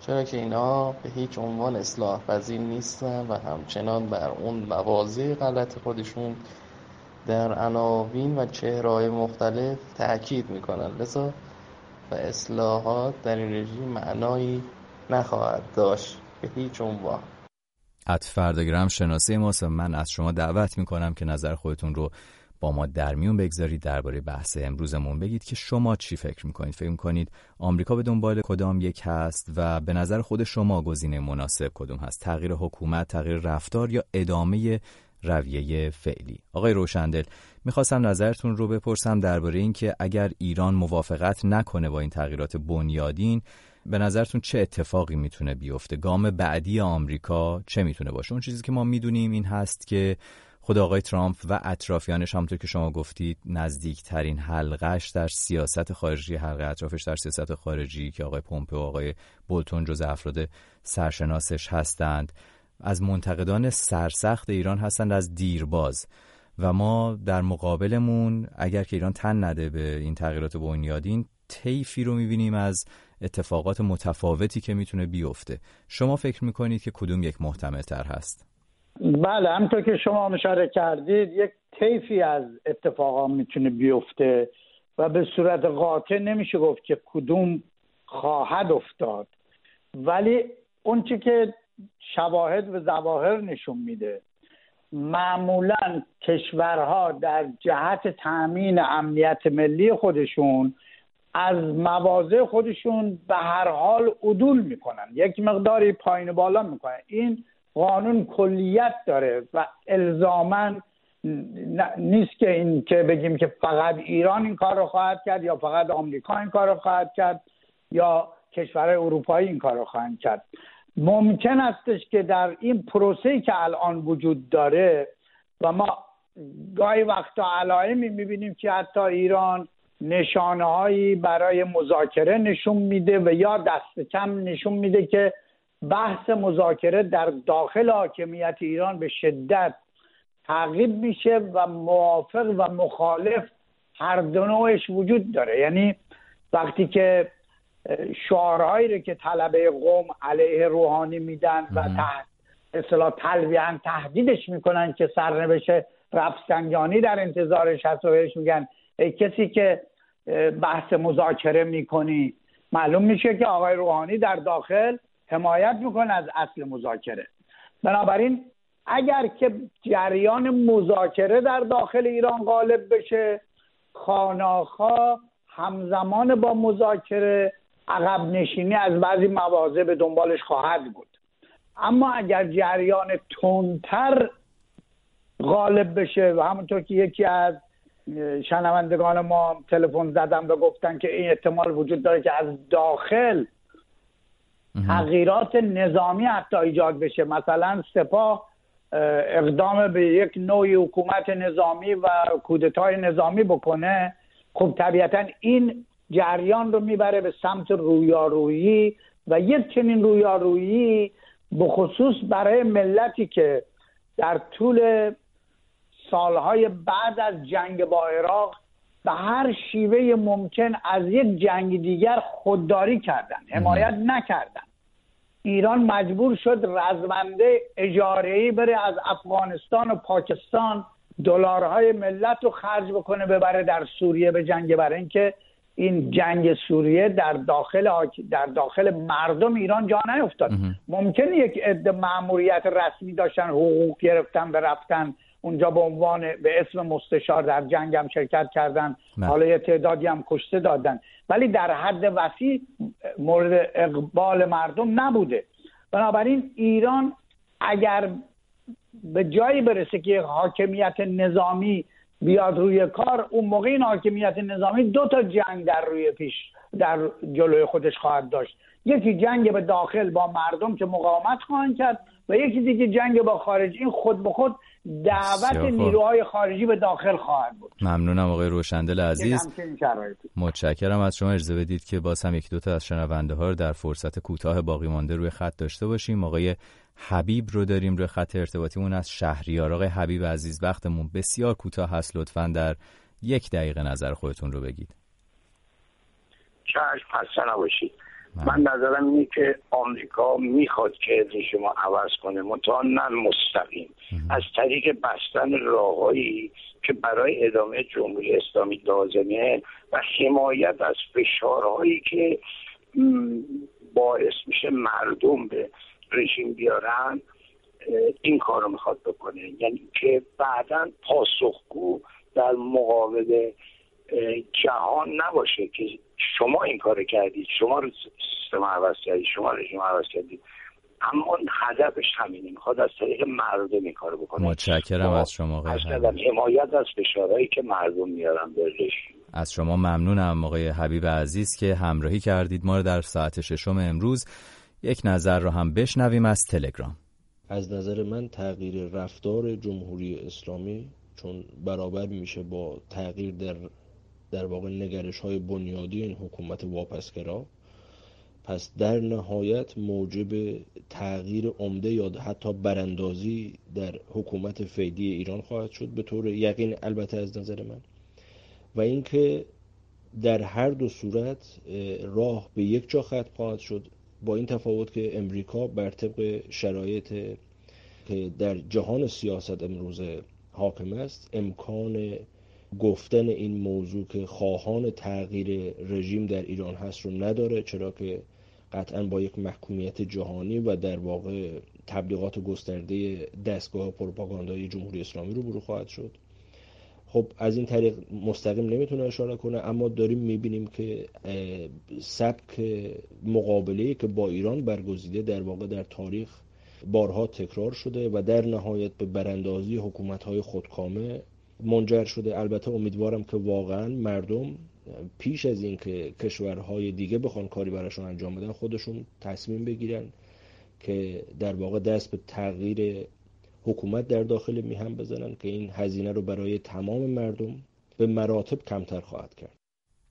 چرا که اینا به هیچ عنوان اصلاح پذیر نیستن و همچنان بر اون مواضع غلط خودشون در عناوین و چهرهای مختلف تاکید می‌کنن. لذا و اصلاحات در این رژیم معنایی نخواهد داشت به هیچ عنوان. ات فرداگرام شناسه ماست من از شما دعوت می‌کنم که نظر خودتون رو ما در میون بگذارید. درباره بحث امروزمون بگید که شما چی فکر می‌کنید. فکر می‌کنید آمریکا به دنبال کدام یک هست و به نظر خود شما گزینه مناسب کدوم هست؟ تغییر حکومت تغییر رفتار یا ادامه رویه فعلی؟ آقای روشندل می‌خواستم نظرتون رو بپرسم درباره اینکه اگر ایران موافقت نکنه با این تغییرات بنیادین به نظرتون چه اتفاقی می‌تونه بیفته؟ گام بعدی آمریکا چه می‌تونه باشه؟ اون چیزی که ما می‌دونیم این هست که خود آقای ترامپ و اطرافیانش همونطور که شما گفتید نزدیکترین حلقش در سیاست خارجی حلقه اطرافش در سیاست خارجی که آقای پومپئو و آقای بولتون جز افراد سرشناسش هستند از منتقدان سرسخت ایران هستند از دیرباز. و ما در مقابلمون اگر که ایران تن نده به این تغییرات بنیادین طیفی رو می‌بینیم از اتفاقات متفاوتی که می‌تونه بیفته. شما فکر می‌کنید که کدوم یک محتمل تر هست؟ بله همطور که شما اشاره کردید یک طیفی از اتفاقا می‌تونه بیفته و به صورت قاطع نمیشه گفت که کدوم خواهد افتاد. ولی اون که شواهد و ظواهر نشون میده معمولا کشورها در جهت تامین امنیت ملی خودشون از مواضع خودشون به هر حال عدول می‌کنن. یک مقداری پایین بالا می‌کنن. این قانون کلیت داره و الزاما نیست که این که بگیم که فقط ایران این کار رو خواهد کرد یا فقط آمریکا این کار رو خواهد کرد یا کشورهای اروپایی این کار رو خواهند کرد. ممکن استش که در این پروسه که الان وجود داره و ما گاهی وقتا علائمی می‌بینیم که حتی ایران نشانه هایی برای مذاکره نشون میده و یا دست کم نشون میده که بحث مذاکره در داخل حاکمیت ایران به شدت تعقیب میشه و موافق و مخالف هر دو نوعش وجود داره. یعنی وقتی که شعارهایی رو که طلبه قوم علیه روحانی میدن و تحت اصطلاح تلویحا تهدیدش می‌کنن که سرنوشت رفسنجانی در انتظارش هست و بهش میگن ای کسی که بحث مذاکره می‌کنی. معلوم میشه که آقای روحانی در داخل حمایت می‌کنه از اصل مذاکره. بنابراین اگر که جریان مذاکره در داخل ایران غالب بشه خاناخا همزمان با مذاکره عقب نشینی از بعضی مواضع به دنبالش خواهد بود. اما اگر جریان تندتر غالب بشه و همونطور که یکی از شنوندگان ما تلفن زدن و گفتن که این احتمال وجود داره که از داخل تغییرات نظامی حتی ایجاد بشه. مثلا سپاه اقدام به یک نوعی حکومت نظامی و کودتای نظامی بکنه. خب طبیعتا این جریان رو می‌بره به سمت رویارویی و یک چنین رویارویی به خصوص برای ملتی که در طول سالهای بعد از جنگ با عراق به هر شیوه ممکن از یک جنگ دیگر خودداری کردن حمایت نکردن. ایران مجبور شد رزمنده اجاره‌ای بره از افغانستان و پاکستان دلارهای ملت رو خرج بکنه ببره در سوریه به جنگ برای اینکه این جنگ سوریه در داخل در داخل مردم ایران جا نیفتاد. ممکن یک عده مأموریت رسمی داشتن حقوق گرفتن به رفتن اونجا به عنوان به اسم مستشار در جنگ هم شرکت کردن. بله. حالا یه تعدادی هم کشته دادن. ولی در حد وسیع مورد اقبال مردم نبوده. بنابراین ایران اگر به جایی برسه که حاکمیت نظامی بیاد روی کار اون موقع این حاکمیت نظامی دو تا جنگ در روی پیش در جلوی خودش خواهد داشت. یکی جنگ به داخل با مردم که مقاومت خواهند کرد و یکی دیگه جنگ با خارج این خود به خود دعوت نیروهای خارجی به داخل خواهد بود. ممنونم آقای روشندل عزیز. متشکرم از شما. اجازه بدید که باز هم یک دوتا از شنونده ها رو در فرصت کوتاه باقی مانده روی خط داشته باشیم. آقای حبیب رو داریم روی خط ارتباطیمون از شهریار. آقای حبیب عزیز وقتمون بسیار کوتاه هست. لطفا در یک دقیقه نظر خودتون رو بگید. چشم خسته نباشید. من نظرم اینه که آمریکا می‌خواد که رژیم عوض کنه. منتها نه مستقیم از طریق بستن راههایی که برای ادامه جمهوری اسلامی لازمه و حمایت از فشارهایی که باعث میشه مردم به رژیم بیارن این کار رو می‌خواد بکنه. یعنی که بعدا پاسخگو در مقابل جهان نباشه که شما این کار کردید شما رو سیستم عوض کردید شما رژیم عوض کردید اما هدفش همینه می‌خواد از طریق مردم این کار بکنه. متشکرم از شما حمایت از فشارهایی که مردم میارن به رژیم. از شما ممنونم آقای حبیب عزیز که همراهی کردید ما رو در ساعت ششم امروز. یک نظر رو هم بشنویم از تلگرام. از نظر من تغییر رفتار جمهوری اسلامی چون برابر میشه با تغییر در در واقع نگرش های بنیادی این حکومت واپسگرا. پس در نهایت موجب تغییر عمده یا حتی براندازی در حکومت فیدی ایران خواهد شد به طور یقین البته از نظر من. و اینکه در هر دو صورت راه به یک جا ختم خواهد شد با این تفاوت که امریکا بر طبق شرایط که در جهان سیاست امروز حاکم است امکان گفتن این موضوع که خواهان تغییر رژیم در ایران هست رو نداره چرا که قطعا با یک محکومیت جهانی و در واقع تبلیغات گسترده دستگاه پروپاگاندای جمهوری اسلامی رو برو خواهد شد. خب از این طریق مستقیم نمی‌تونه اشاره کنه اما داریم می‌بینیم که سبک مقابله که با ایران برگزیده در واقع در تاریخ بارها تکرار شده و در نهایت به براندازی حکومت های خودکامه منجر شده. البته امیدوارم که واقعا مردم پیش از اینکه کشورهای دیگه بخوان کاری براشون انجام بدن خودشون تصمیم بگیرن که در واقع دست به تغییر حکومت در داخل میهم بزنن که این هزینه رو برای تمام مردم به مراتب کمتر خواهد کرد.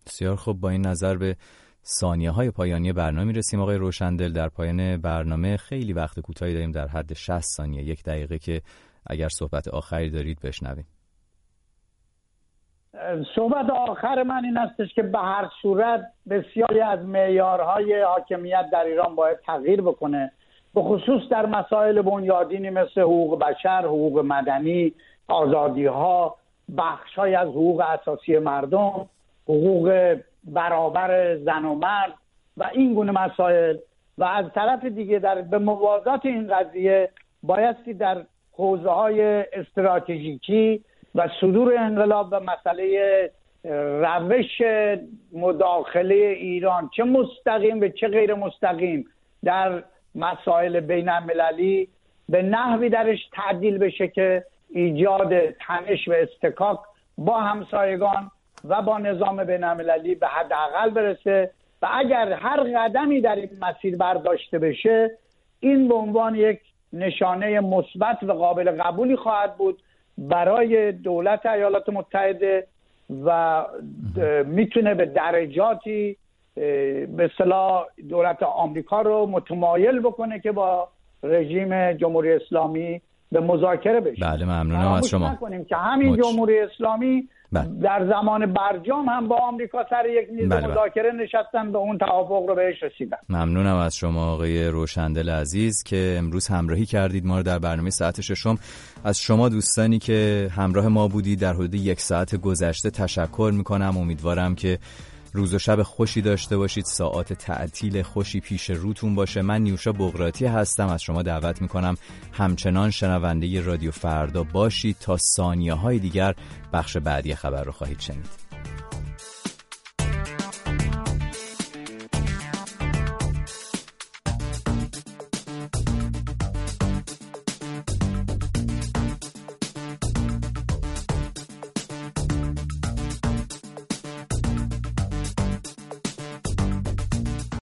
بسیار خب با این نظر به ثانیه های پایانی برنامه رسیم آقای روشندل در پایان برنامه خیلی وقت کوتاهی داریم در حد 60 ثانیه. یک دقیقه که اگر صحبت آخری دارید بشنویم. صحبت آخر من این استش که به هر صورت بسیاری از معیارهای حاکمیت در ایران باید تغییر بکنه به خصوص در مسائل بنیادینی مثل حقوق بشر، حقوق مدنی، آزادی ها، بخش های از حقوق اساسی مردم، حقوق برابر زن و مرد و این گونه مسائل. و از طرف دیگه در به موازات این قضیه بایستی در حوزه های استراتژیکی و صدور انقلاب و مسئله روش مداخله ایران چه مستقیم و چه غیر مستقیم در مسائل بین المللی به نحوی درش تعدیل بشه که ایجاد تنش و استکاک با همسایگان و با نظام بین المللی به حداقل برسه و اگر هر قدمی در این مسیر برداشته بشه این به عنوان یک نشانه مثبت و قابل قبولی خواهد بود برای دولت ایالات متحده و می‌تونه به درجاتی به صلاح دولت آمریکا رو متمایل بکنه که با رژیم جمهوری اسلامی به مذاکره بشه. بله ممنونم از شما. نکنیم که همین جمهوری اسلامی بله. در زمان برجام هم با آمریکا سر یک میز بله, بله. مذاکره نشستن به اون توافق رو بهش رسیدن ممنونم از شما آقای روشندل عزیز که امروز همراهی کردید ما رو در برنامه ساعت ششم از شما دوستانی که همراه ما بودید در حدود یک ساعت گذشته تشکر می‌کنم امیدوارم که روز و شب خوشی داشته باشید. ساعت تعطیل خوشی پیش روتون باشه. من نیوشا بغراتی هستم. از شما دعوت می‌کنم همچنان شنونده رادیو فردا باشید تا ثانیه های دیگر بخش بعدی خبر رو خواهید شنید.